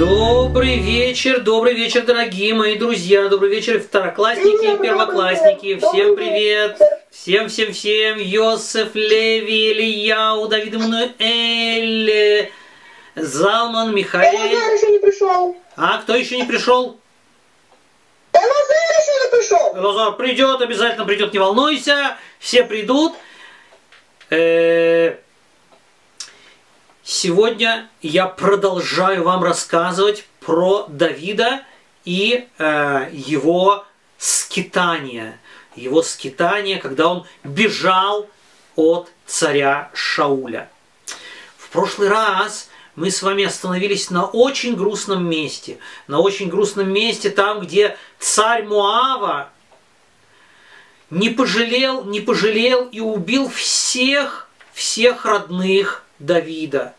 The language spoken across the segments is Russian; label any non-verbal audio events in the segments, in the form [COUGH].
Добрый вечер, добрый вечер, дорогие мои друзья, добрый вечер, второклассники и первоклассники. Всем привет, всем, всем, всем, Йосеф, Леви, Ильяу, Давид Мануэль, Залман, Михаил. Элазар еще не пришел. А, кто еще не пришел? Элазар еще не пришел. Элазар придет, обязательно придет, не волнуйся, все придут. Э, Сегодня я продолжаю вам рассказывать про Давида и э, его скитание. Его скитание, когда он бежал от царя Шауля. В прошлый раз мы с вами остановились на очень грустном месте. На очень грустном месте, там, где царь Муава не пожалел, не пожалел и убил всех, всех родных Давида.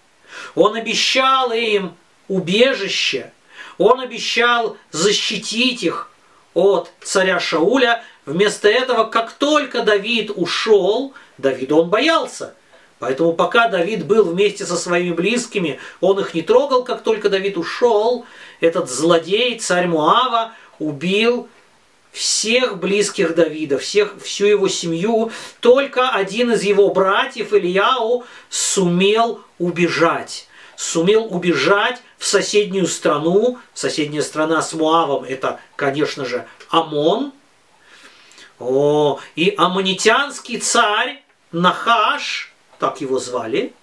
Он обещал им убежище, он обещал защитить их от царя Шауля. Вместо этого, как только Давид ушел, Давида он боялся. Поэтому пока Давид был вместе со своими близкими, он их не трогал, как только Давид ушел, этот злодей, царь Муава, убил всех близких Давида, всех, всю его семью. Только один из его братьев, Ильяу, сумел убежать. Сумел убежать в соседнюю страну. Соседняя страна с Муавом – это, конечно же, Амон. О, и аммонитянский царь Нахаш, так его звали,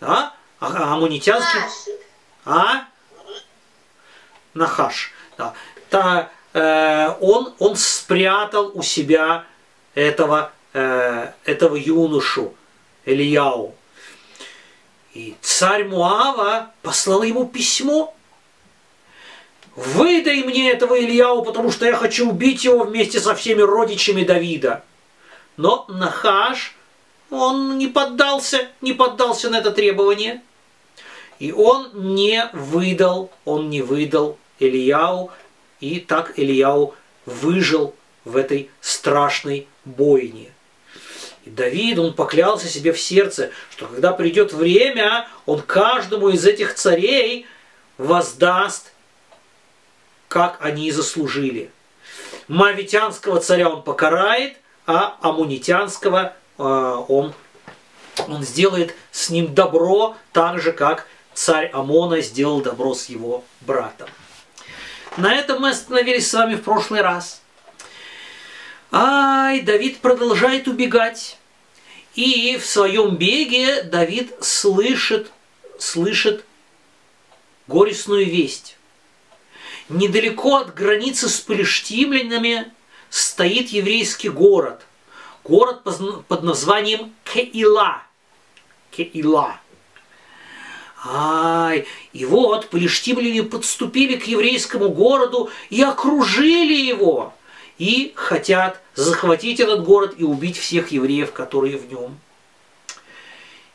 да? А, аммонитянский... А? Нахаш. Да. Та, Э, он, он спрятал у себя этого, э, этого юношу Ильяу. И царь Муава послал ему письмо. «Выдай мне этого Ильяу, потому что я хочу убить его вместе со всеми родичами Давида». Но Нахаш, он не поддался, не поддался на это требование. И он не выдал, он не выдал Ильяу, и так Ильяу выжил в этой страшной бойне. Давид, он поклялся себе в сердце, что когда придет время, он каждому из этих царей воздаст, как они и заслужили. Мавитянского царя он покарает, а амунитянского э, он, он сделает с ним добро, так же, как царь Амона сделал добро с его братом. На этом мы остановились с вами в прошлый раз. Ай, Давид продолжает убегать. И в своем беге Давид слышит, слышит горестную весть. Недалеко от границы с палештимлянами стоит еврейский город. Город под названием Кеила. Кеила. Ай, и вот палештимляне подступили к еврейскому городу и окружили его. И хотят захватить этот город и убить всех евреев, которые в нем.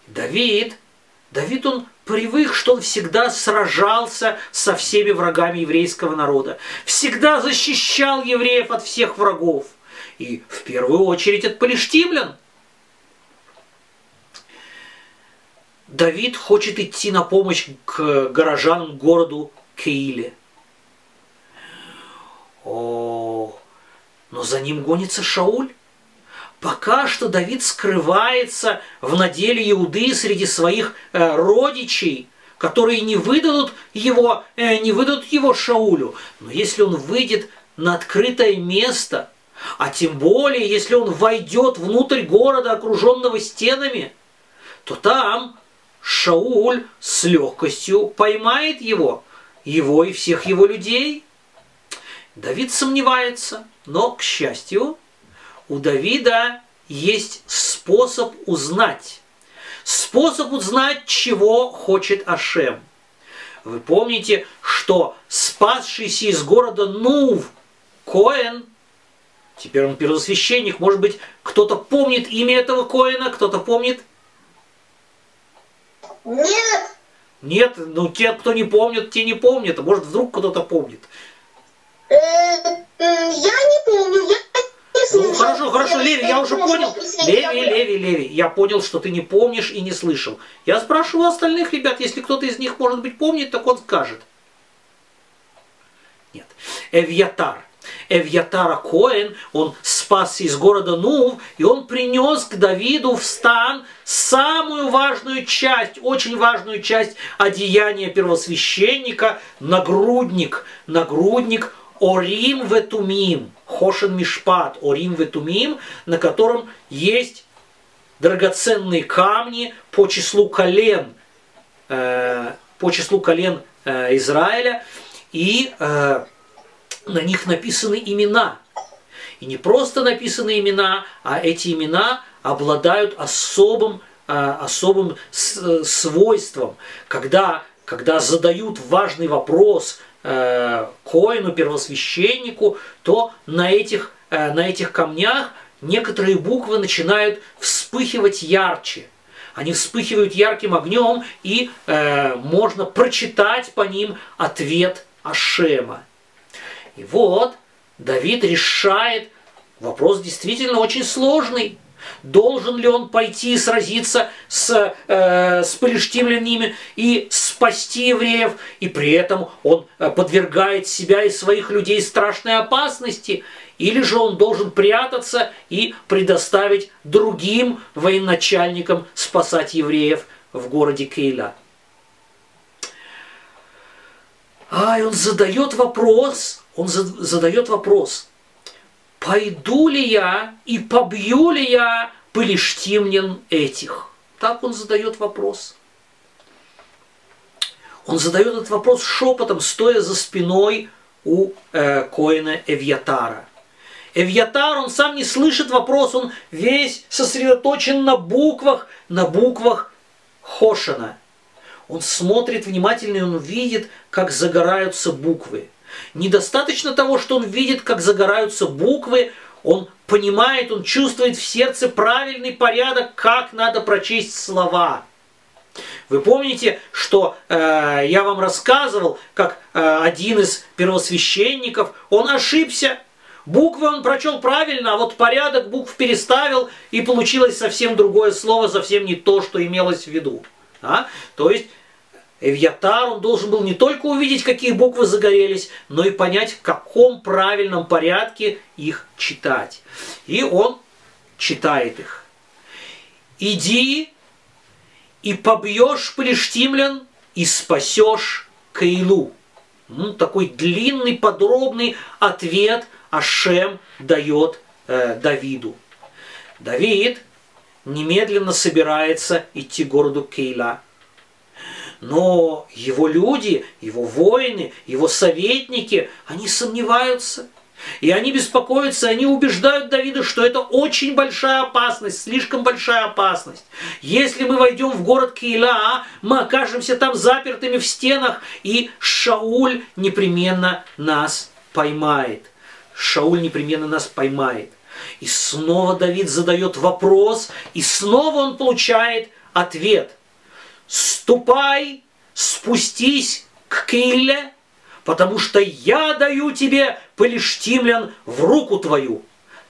Давид, Давид он привык, что он всегда сражался со всеми врагами еврейского народа. Всегда защищал евреев от всех врагов. И в первую очередь от палештимлян – Давид хочет идти на помощь к горожанам городу Кеиле. О, но за ним гонится Шауль. Пока что Давид скрывается в наделе Иуды среди своих э, родичей, которые не выдадут его, э, не выдадут его Шаулю. Но если он выйдет на открытое место, а тем более, если он войдет внутрь города, окруженного стенами, то там Шауль с легкостью поймает его, его и всех его людей. Давид сомневается, но, к счастью, у Давида есть способ узнать. Способ узнать, чего хочет Ашем. Вы помните, что спасшийся из города Нув Коэн, теперь он первосвященник, может быть, кто-то помнит имя этого Коэна, кто-то помнит – нет. Нет, ну те, кто не помнит, те не помнят. А может, вдруг кто-то помнит. Э, я не помню, я. Ну хорошо, хорошо, Леви, я уже понял. Леви. Леви, Леви, я понял, что ты не помнишь и не слышал. Я спрашиваю остальных ребят, если кто-то из них, может быть, помнит, так он скажет. Нет. Эвьятар. Эвьятара Коэн, он спасся из города Нув, и он принес к Давиду в стан самую важную часть, очень важную часть одеяния первосвященника, нагрудник, нагрудник Орим Ветумим, Хошен Мишпат, Орим Ветумим, на котором есть драгоценные камни по числу колен, э, по числу колен э, Израиля, и э, на них написаны имена. И не просто написаны имена, а эти имена обладают особым, э, особым э, свойством. Когда, когда задают важный вопрос э, коину, первосвященнику, то на этих, э, на этих камнях некоторые буквы начинают вспыхивать ярче. Они вспыхивают ярким огнем, и э, можно прочитать по ним ответ Ашема. И вот Давид решает вопрос действительно очень сложный. Должен ли он пойти и сразиться с, э, с палештимлянами и спасти евреев, и при этом он э, подвергает себя и своих людей страшной опасности, или же он должен прятаться и предоставить другим военачальникам спасать евреев в городе Кейла. А, он задает вопрос, он за- задает вопрос, пойду ли я и побью ли я палештимлян этих? Так он задает вопрос. Он задает этот вопрос шепотом, стоя за спиной у э, Коина Эвьятара. Эвьятар, он сам не слышит вопрос, он весь сосредоточен на буквах, на буквах Хошина. Он смотрит внимательно, и он видит, как загораются буквы. Недостаточно того, что он видит, как загораются буквы, он понимает, он чувствует в сердце правильный порядок, как надо прочесть слова. Вы помните, что э, я вам рассказывал, как э, один из первосвященников, он ошибся. Буквы он прочел правильно, а вот порядок букв переставил, и получилось совсем другое слово, совсем не то, что имелось в виду. А? То есть Эвьятар, он должен был не только увидеть, какие буквы загорелись, но и понять, в каком правильном порядке их читать. И он читает их. «Иди и побьешь палештимлян, и спасешь Каилу». Ну, такой длинный, подробный ответ Ашем дает э, Давиду. Давид немедленно собирается идти к городу Кейла. Но его люди, его воины, его советники, они сомневаются. И они беспокоятся, они убеждают Давида, что это очень большая опасность, слишком большая опасность. Если мы войдем в город Киила, мы окажемся там запертыми в стенах, и Шауль непременно нас поймает. Шауль непременно нас поймает. И снова Давид задает вопрос, и снова он получает ответ. Ступай, спустись к Кииле, потому что я даю тебе палештимлян в руку твою.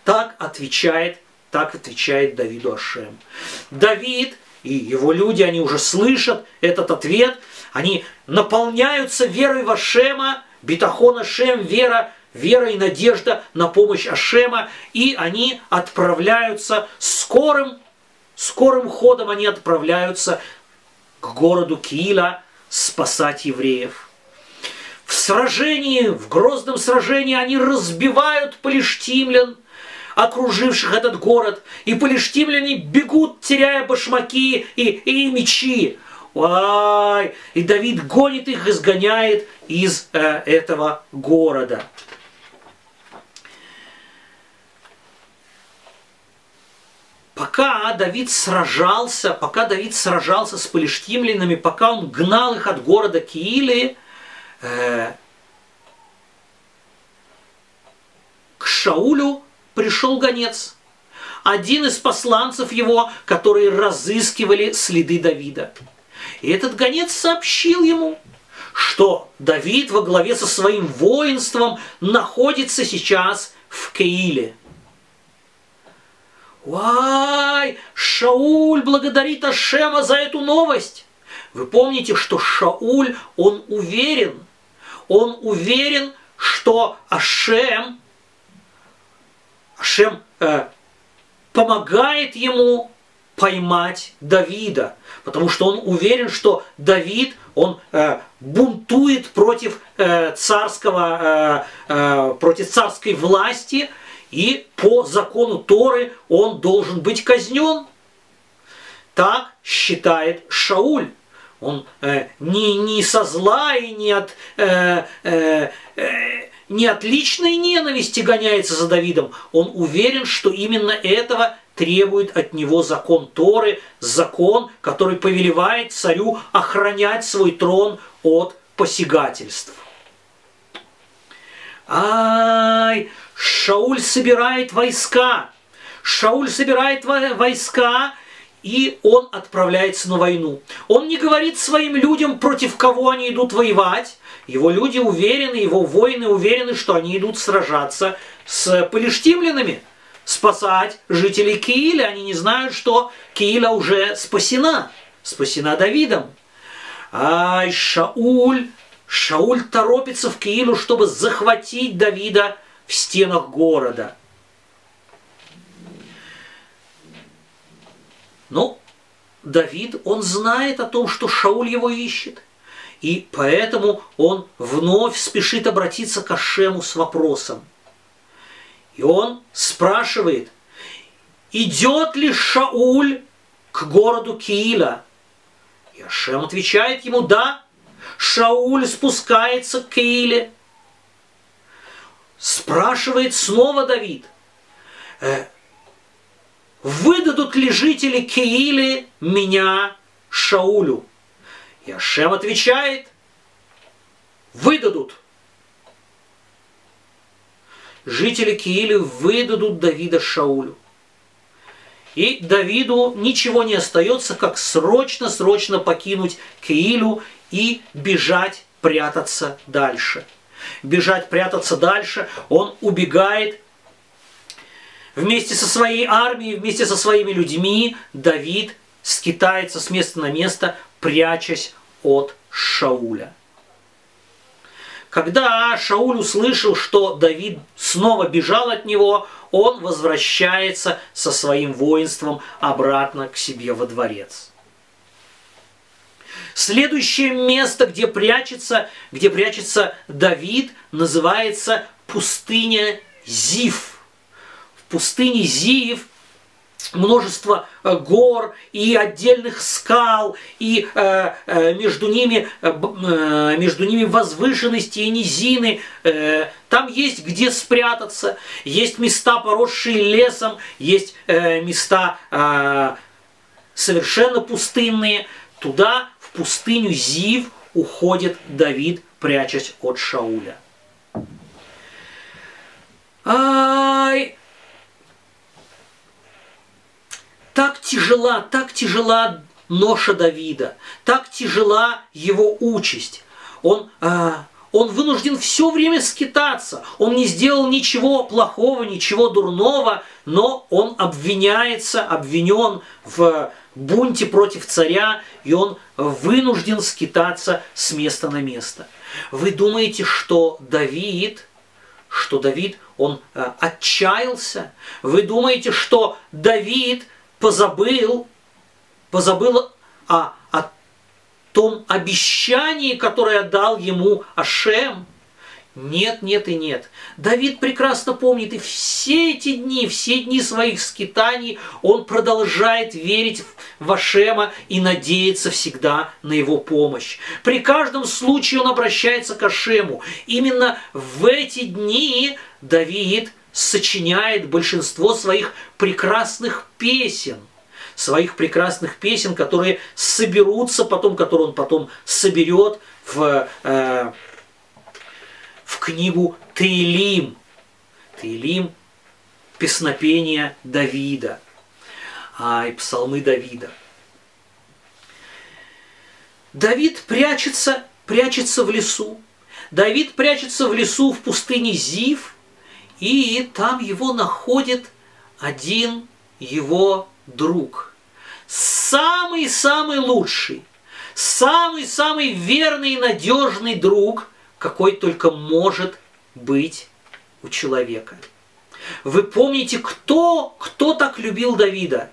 Так отвечает, так отвечает Давиду Ашем. Давид и его люди, они уже слышат этот ответ, они наполняются верой в Ашема, битахон Ашем, вера, вера и надежда на помощь Ашема, и они отправляются скорым, скорым ходом они отправляются к городу Киила спасать евреев. В сражении, в грозном сражении они разбивают палештимлян, окруживших этот город, и палештимляне бегут, теряя башмаки и, и мечи. Ай! И Давид гонит их, изгоняет из э, этого города. Пока Давид сражался, пока Давид сражался с палештимлянами, пока он гнал их от города Киили, э, к Шаулю пришел гонец. Один из посланцев его, которые разыскивали следы Давида. И этот гонец сообщил ему, что Давид во главе со своим воинством находится сейчас в Кеиле. Вай, Шауль благодарит Ашема за эту новость. Вы помните, что Шауль, он уверен, он уверен, что Ашем, Ашем э, помогает ему поймать Давида, потому что он уверен, что Давид, он э, бунтует против э, царского, э, э, против царской власти, и по закону Торы он должен быть казнен. Так считает Шауль. Он э, не, не со зла и не от, э, э, э, не от личной ненависти гоняется за Давидом. Он уверен, что именно этого требует от него закон Торы, закон, который повелевает царю охранять свой трон от посягательств. Ай, Шауль собирает войска. Шауль собирает войска, и он отправляется на войну. Он не говорит своим людям, против кого они идут воевать. Его люди уверены, его воины уверены, что они идут сражаться с палештимлянами, спасать жителей Кииля. Они не знают, что Кииля уже спасена, спасена Давидом. Ай, Шауль, Шауль торопится в Киилу, чтобы захватить Давида в стенах города. Но Давид, он знает о том, что Шауль его ищет. И поэтому он вновь спешит обратиться к Ашему с вопросом. И он спрашивает, идет ли Шауль к городу Кииля? И Ашем отвечает ему, да, Шауль спускается к Кииле. Спрашивает снова Давид, «Э, выдадут ли жители Киили меня Шаулю? И Ашем отвечает, выдадут. Жители Киили выдадут Давида Шаулю. И Давиду ничего не остается, как срочно-срочно покинуть Киилю и бежать, прятаться дальше. Бежать, прятаться дальше, он убегает вместе со своей армией, вместе со своими людьми. Давид скитается с места на место, прячась от Шауля. Когда Шауль услышал, что Давид снова бежал от него, он возвращается со своим воинством обратно к себе во дворец. Следующее место, где прячется, где прячется Давид, называется пустыня Зив. В пустыне Зив множество э, гор и отдельных скал, и э, э, между, ними, э, э, между ними возвышенности и низины. Э, там есть где спрятаться, есть места, поросшие лесом, есть э, места э, совершенно пустынные. Туда пустыню Зив уходит Давид, прячась от Шауля. Ай! Так тяжела, так тяжела ноша Давида, так тяжела его участь. Он, а, он вынужден все время скитаться. Он не сделал ничего плохого, ничего дурного, но он обвиняется, обвинен в бунте против царя, и он вынужден скитаться с места на место. Вы думаете, что Давид, что Давид, он э, отчаялся? Вы думаете, что Давид позабыл, позабыл о, о том обещании, которое дал ему Ашем? Нет, нет и нет. Давид прекрасно помнит, и все эти дни, все дни своих скитаний он продолжает верить в Ашема и надеяться всегда на его помощь. При каждом случае он обращается к Ашему. Именно в эти дни Давид сочиняет большинство своих прекрасных песен своих прекрасных песен, которые соберутся потом, которые он потом соберет в э, книгу Таилим. Таилим – песнопение Давида, а, и псалмы Давида. Давид прячется, прячется в лесу. Давид прячется в лесу в пустыне Зив, и там его находит один его друг. Самый-самый лучший, самый-самый верный и надежный друг, какой только может быть у человека. Вы помните, кто, кто так любил Давида?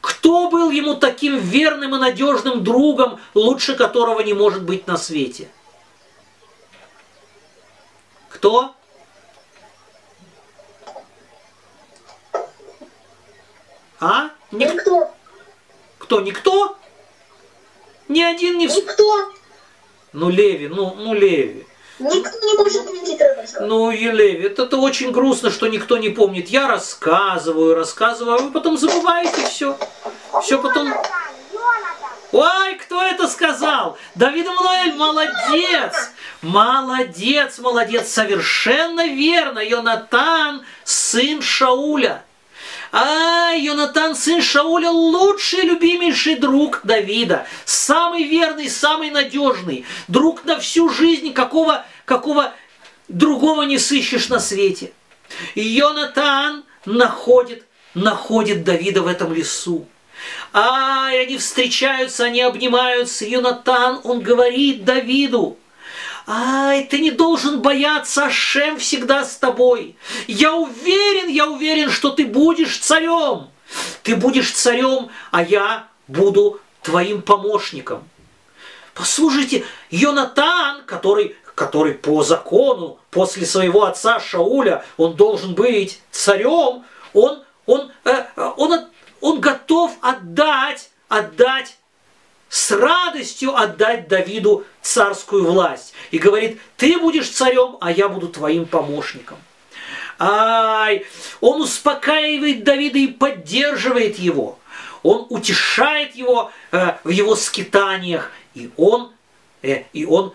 Кто был ему таким верным и надежным другом, лучше которого не может быть на свете? Кто? А? Ник... Никто. Кто? Никто? Ни один не... Никто. Ну, Леви, ну, ну, Леви. Никто не может ответить Ребенского. Ну, Елеви, это очень грустно, что никто не помнит. Я рассказываю, рассказываю, а вы потом забываете все. Все потом... Ой, кто это сказал? Давид Мануэль, молодец! Молодец, молодец, совершенно верно. Йонатан, сын Шауля. А, Йонатан, сын Шауля, лучший, любимейший друг Давида. Самый верный, самый надежный. Друг на всю жизнь, какого, какого другого не сыщешь на свете. И Йонатан находит, находит Давида в этом лесу. А, они встречаются, они обнимаются. Йонатан, он говорит Давиду, Ай, ты не должен бояться, Ашем всегда с тобой. Я уверен, я уверен, что ты будешь царем. Ты будешь царем, а я буду твоим помощником. Послушайте, Йонатан, который, который по закону, после своего отца Шауля, он должен быть царем, он, он, э, он, он готов отдать, отдать с радостью отдать Давиду царскую власть. И говорит, ты будешь царем, а я буду твоим помощником. Ай, он успокаивает Давида и поддерживает его. Он утешает его э, в его скитаниях. И он, э, и он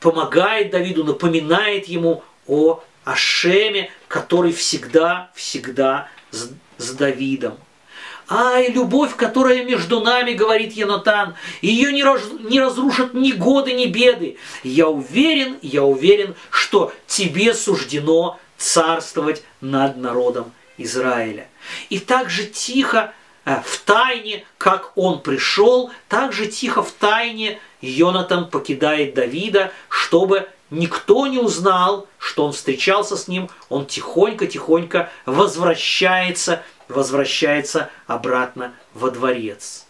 помогает Давиду, напоминает ему о Ашеме, который всегда, всегда с, с Давидом. Ай, любовь, которая между нами, говорит Янатан, ее не, раз, не разрушат ни годы, ни беды. Я уверен, я уверен, что тебе суждено царствовать над народом Израиля. И так же тихо э, в тайне, как он пришел, так же тихо в тайне Йонатан покидает Давида, чтобы никто не узнал, что он встречался с ним, он тихонько-тихонько возвращается возвращается обратно во дворец.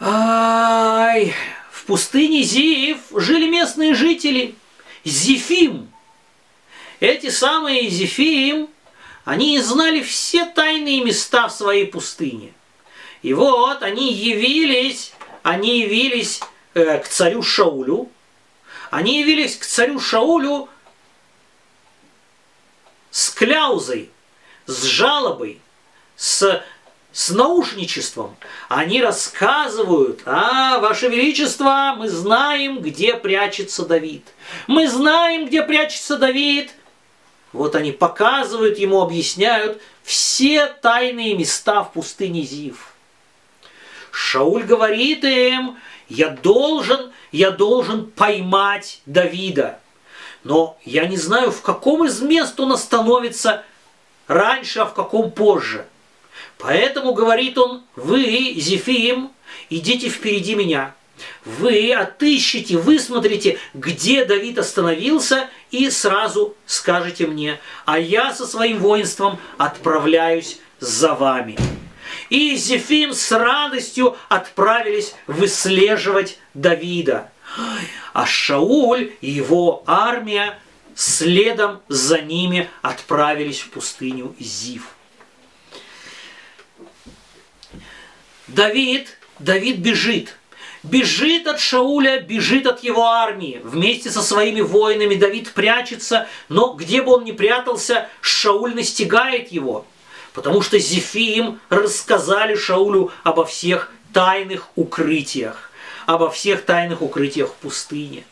Ай, в пустыне Зиев жили местные жители. Зефим. Эти самые Зефим, они знали все тайные места в своей пустыне. И вот они явились, они явились э, к царю Шаулю. Они явились к царю Шаулю с кляузой, с жалобой, с, с наушничеством. Они рассказывают, а, Ваше Величество, мы знаем, где прячется Давид. Мы знаем, где прячется Давид. Вот они показывают ему, объясняют все тайные места в пустыне Зив. Шауль говорит им, я должен, я должен поймать Давида но я не знаю, в каком из мест он остановится раньше, а в каком позже. Поэтому, говорит он, вы, Зефим, идите впереди меня. Вы отыщите, высмотрите, где Давид остановился, и сразу скажете мне, а я со своим воинством отправляюсь за вами. И Зефим с радостью отправились выслеживать Давида. А Шауль и его армия следом за ними отправились в пустыню Зив. Давид, Давид бежит. Бежит от Шауля, бежит от его армии. Вместе со своими воинами Давид прячется, но где бы он ни прятался, Шауль настигает его. Потому что Зефим рассказали Шаулю обо всех тайных укрытиях обо всех тайных укрытиях в пустыне.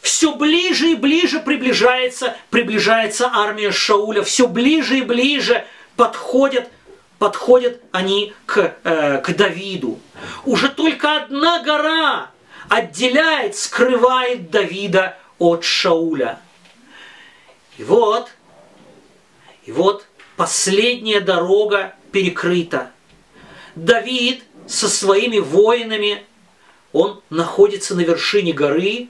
Все ближе и ближе приближается, приближается армия Шауля, все ближе и ближе подходят, подходят они к, э, к Давиду. Уже только одна гора отделяет, скрывает Давида от Шауля. И вот, и вот последняя дорога перекрыта. Давид со своими воинами, он находится на вершине горы,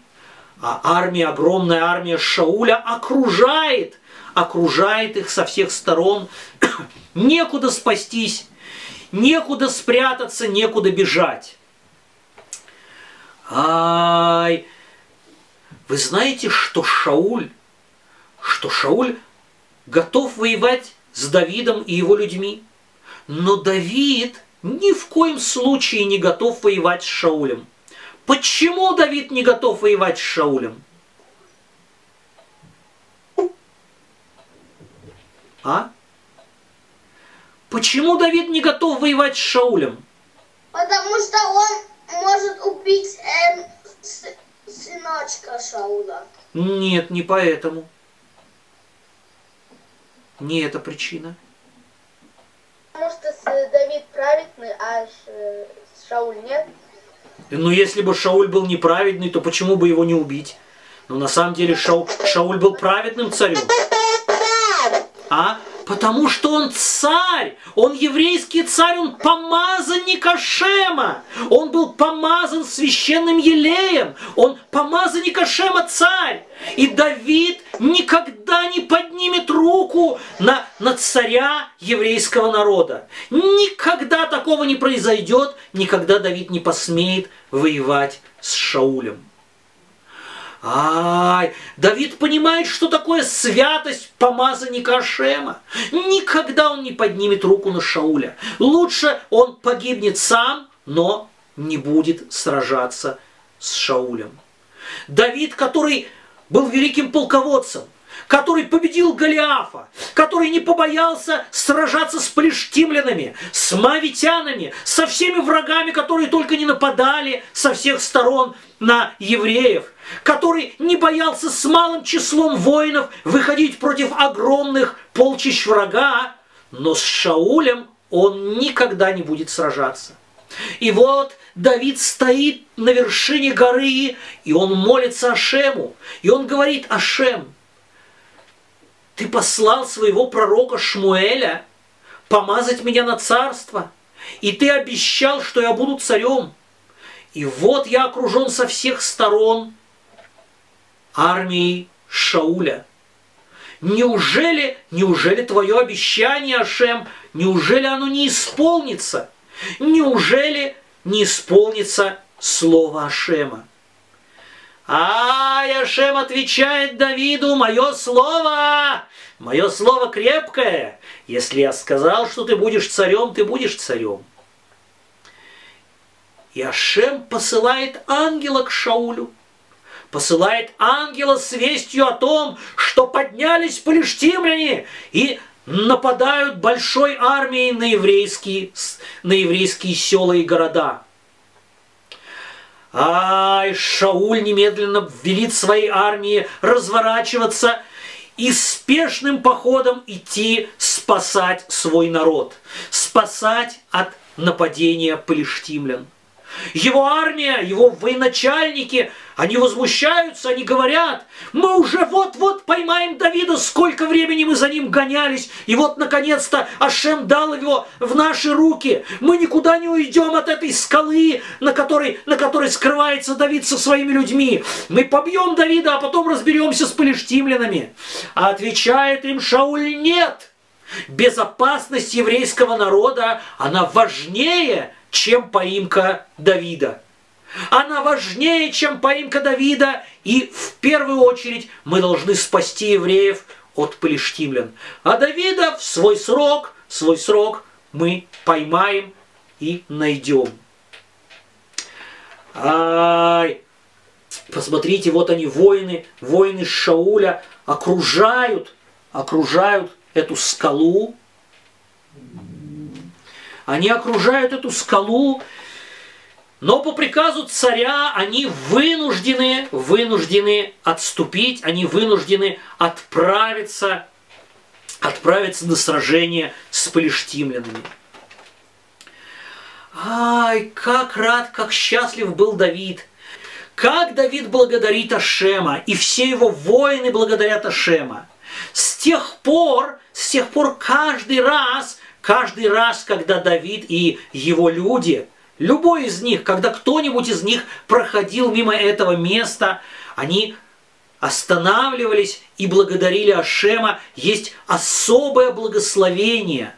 а армия, огромная армия Шауля окружает, окружает их со всех сторон. [COUGHS] некуда спастись, некуда спрятаться, некуда бежать. Ай, вы знаете, что Шауль, что Шауль готов воевать с Давидом и его людьми, но Давид ни в коем случае не готов воевать с Шаулем. Почему Давид не готов воевать с Шаулем? А? Почему Давид не готов воевать с Шаулем? Потому что он может убить эм, с- сыночка Шаула. Нет, не поэтому. Не эта причина. Потому что с- Давид праведный, а Ш- Шауль нет. Но если бы Шауль был неправедный, то почему бы его не убить? Но на самом деле Шау- Шауль был праведным царем. А? Потому что он царь, он еврейский царь, он помазанник Ашема, он был помазан священным елеем, он помазанник Ашема царь. И Давид никогда не поднимет руку на, на царя еврейского народа. Никогда такого не произойдет, никогда Давид не посмеет воевать с Шаулем. Ай, Давид понимает, что такое святость помазанника Ашема. Никогда он не поднимет руку на Шауля. Лучше он погибнет сам, но не будет сражаться с Шаулем. Давид, который был великим полководцем, который победил Голиафа, который не побоялся сражаться с плештимлянами, с мавитянами, со всеми врагами, которые только не нападали со всех сторон на евреев, который не боялся с малым числом воинов выходить против огромных полчищ врага, но с Шаулем он никогда не будет сражаться. И вот Давид стоит на вершине горы, и он молится Ашему. И он говорит, Ашем, ты послал своего пророка Шмуэля помазать меня на царство, и ты обещал, что я буду царем. И вот я окружен со всех сторон армией Шауля. Неужели, неужели твое обещание, Ашем, неужели оно не исполнится? Неужели не исполнится слово Ашема? А Ашем отвечает Давиду, мое слово, мое слово крепкое. Если я сказал, что ты будешь царем, ты будешь царем. И Ашем посылает ангела к Шаулю, посылает ангела с вестью о том, что поднялись полиштимляне и нападают большой армией на еврейские, на еврейские села и города. Ай, Шауль немедленно велит своей армии разворачиваться и спешным походом идти спасать свой народ, спасать от нападения полиштимлян. Его армия, его военачальники, они возмущаются, они говорят, мы уже вот-вот поймаем Давида, сколько времени мы за ним гонялись, и вот наконец-то Ашем дал его в наши руки. Мы никуда не уйдем от этой скалы, на которой, на которой скрывается Давид со своими людьми. Мы побьем Давида, а потом разберемся с полиштимлянами. А отвечает им Шауль, нет. Безопасность еврейского народа, она важнее, чем поимка Давида. Она важнее, чем поимка Давида, и в первую очередь мы должны спасти евреев от полиштимлян. А Давида в свой срок, в свой срок мы поймаем и найдем. Ай, посмотрите, вот они, воины, воины Шауля окружают, окружают эту скалу. Они окружают эту скалу, но по приказу царя они вынуждены, вынуждены отступить, они вынуждены отправиться, отправиться на сражение с полиштимлянами. Ай, как рад, как счастлив был Давид. Как Давид благодарит Ашема, и все его воины благодарят Ашема. С тех пор, с тех пор каждый раз, каждый раз, когда Давид и его люди, любой из них, когда кто-нибудь из них проходил мимо этого места, они останавливались и благодарили Ашема. Есть особое благословение.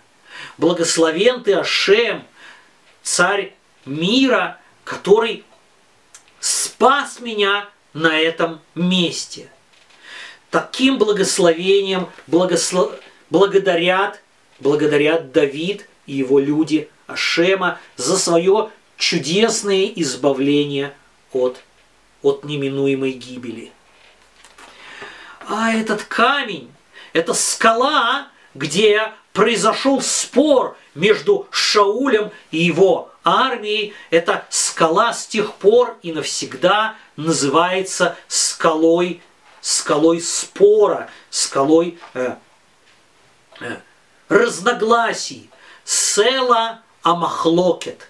Благословен ты Ашем, царь мира, который спас меня на этом месте. Таким благословением благослов... благодарят, благодарят Давид и его люди Ашема за свое чудесное избавление от, от неминуемой гибели. А этот камень, это скала, где произошел спор между Шаулем и его армией. Эта скала с тех пор и навсегда называется скалой, скалой спора, скалой э, э, разногласий. Села Амахлокет.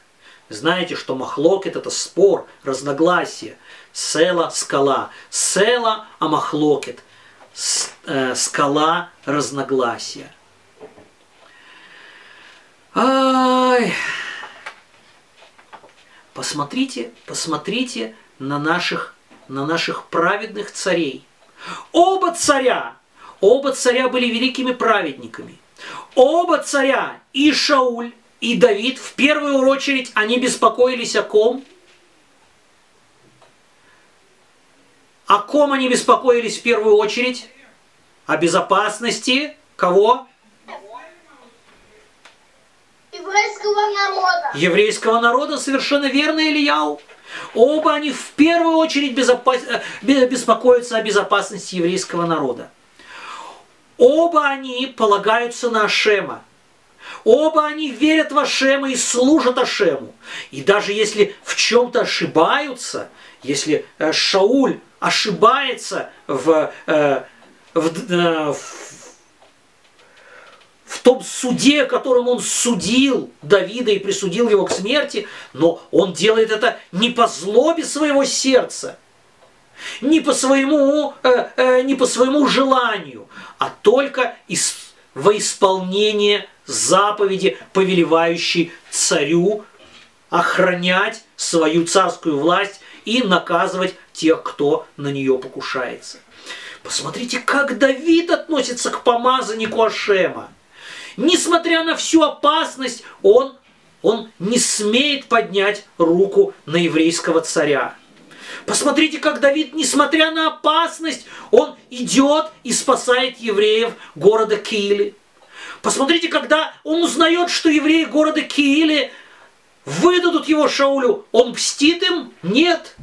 Знаете, что махлокет это спор, разногласие. Села – скала. Села Амахлокет – э, скала разногласия. Ай! Посмотрите, посмотрите на наших, на наших праведных царей. Оба царя, оба царя были великими праведниками. Оба царя, и Шауль, и Давид, в первую очередь, они беспокоились о ком? О ком они беспокоились в первую очередь? О безопасности кого? Еврейского народа. Еврейского народа, совершенно верно, Ильяу. Оба они в первую очередь безопас... беспокоятся о безопасности еврейского народа. Оба они полагаются на Ашема. Оба они верят в Ашема и служат Ашему. И даже если в чем-то ошибаются, если э, Шауль ошибается в, э, в, э, в в том суде, которым он судил Давида и присудил его к смерти, но он делает это не по злобе своего сердца, не по своему, не по своему желанию, а только из, во исполнение заповеди, повелевающей царю охранять свою царскую власть и наказывать тех, кто на нее покушается. Посмотрите, как Давид относится к помазаннику Ашема. Несмотря на всю опасность, он, он не смеет поднять руку на еврейского царя. Посмотрите, как Давид, несмотря на опасность, он идет и спасает евреев города Киили. Посмотрите, когда он узнает, что евреи города Киили выдадут его Шаулю, он мстит им? Нет.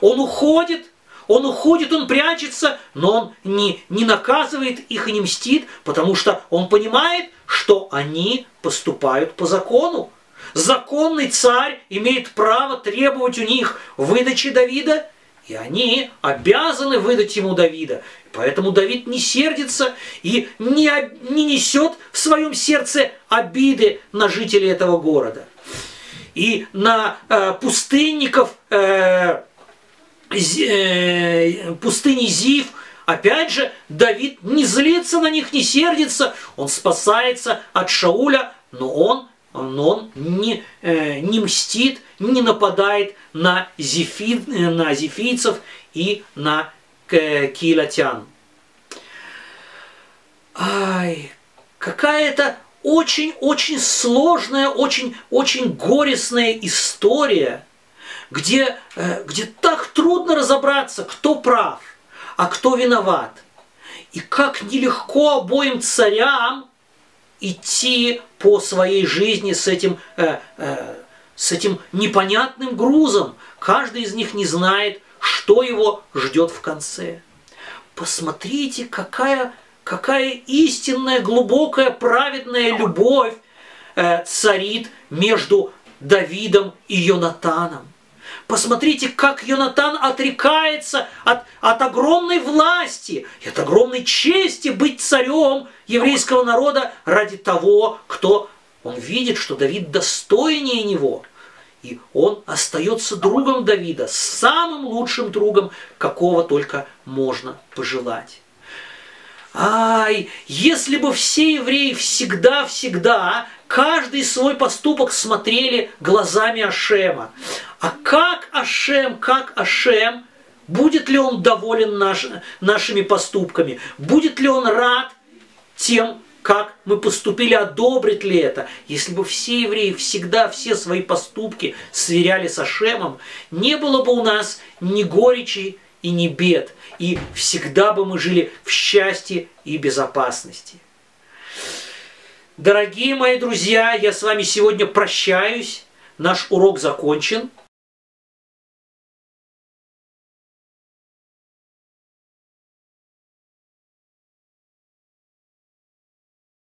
Он уходит, он уходит, он прячется, но он не, не наказывает их и не мстит, потому что он понимает, что они поступают по закону. Законный царь имеет право требовать у них выдачи Давида, и они обязаны выдать ему Давида. Поэтому Давид не сердится и не, не несет в своем сердце обиды на жителей этого города. И на э, пустынников э, Э, пустыни Зив, опять же, Давид не злится на них, не сердится, он спасается от Шауля, но он, но он не, э, не мстит, не нападает на, зефи, на зефийцев и на килатян. Ай, какая-то очень-очень сложная, очень-очень горестная история – где, э, где так трудно разобраться, кто прав, а кто виноват. И как нелегко обоим царям идти по своей жизни с этим, э, э, с этим непонятным грузом. Каждый из них не знает, что его ждет в конце. Посмотрите, какая, какая истинная, глубокая, праведная любовь э, царит между Давидом и Йонатаном. Посмотрите, как Йонатан отрекается от, от огромной власти от огромной чести быть царем еврейского народа ради того, кто он видит, что Давид достойнее него. И он остается другом Давида, самым лучшим другом, какого только можно пожелать. Ай, если бы все евреи всегда-всегда каждый свой поступок смотрели глазами Ашема. А как Ашем, как Ашем, будет ли он доволен наш, нашими поступками? Будет ли он рад тем, как мы поступили, одобрит ли это. Если бы все евреи всегда все свои поступки сверяли с Ашемом, не было бы у нас ни горечи и ни бед, и всегда бы мы жили в счастье и безопасности. Дорогие мои друзья, я с вами сегодня прощаюсь. Наш урок закончен.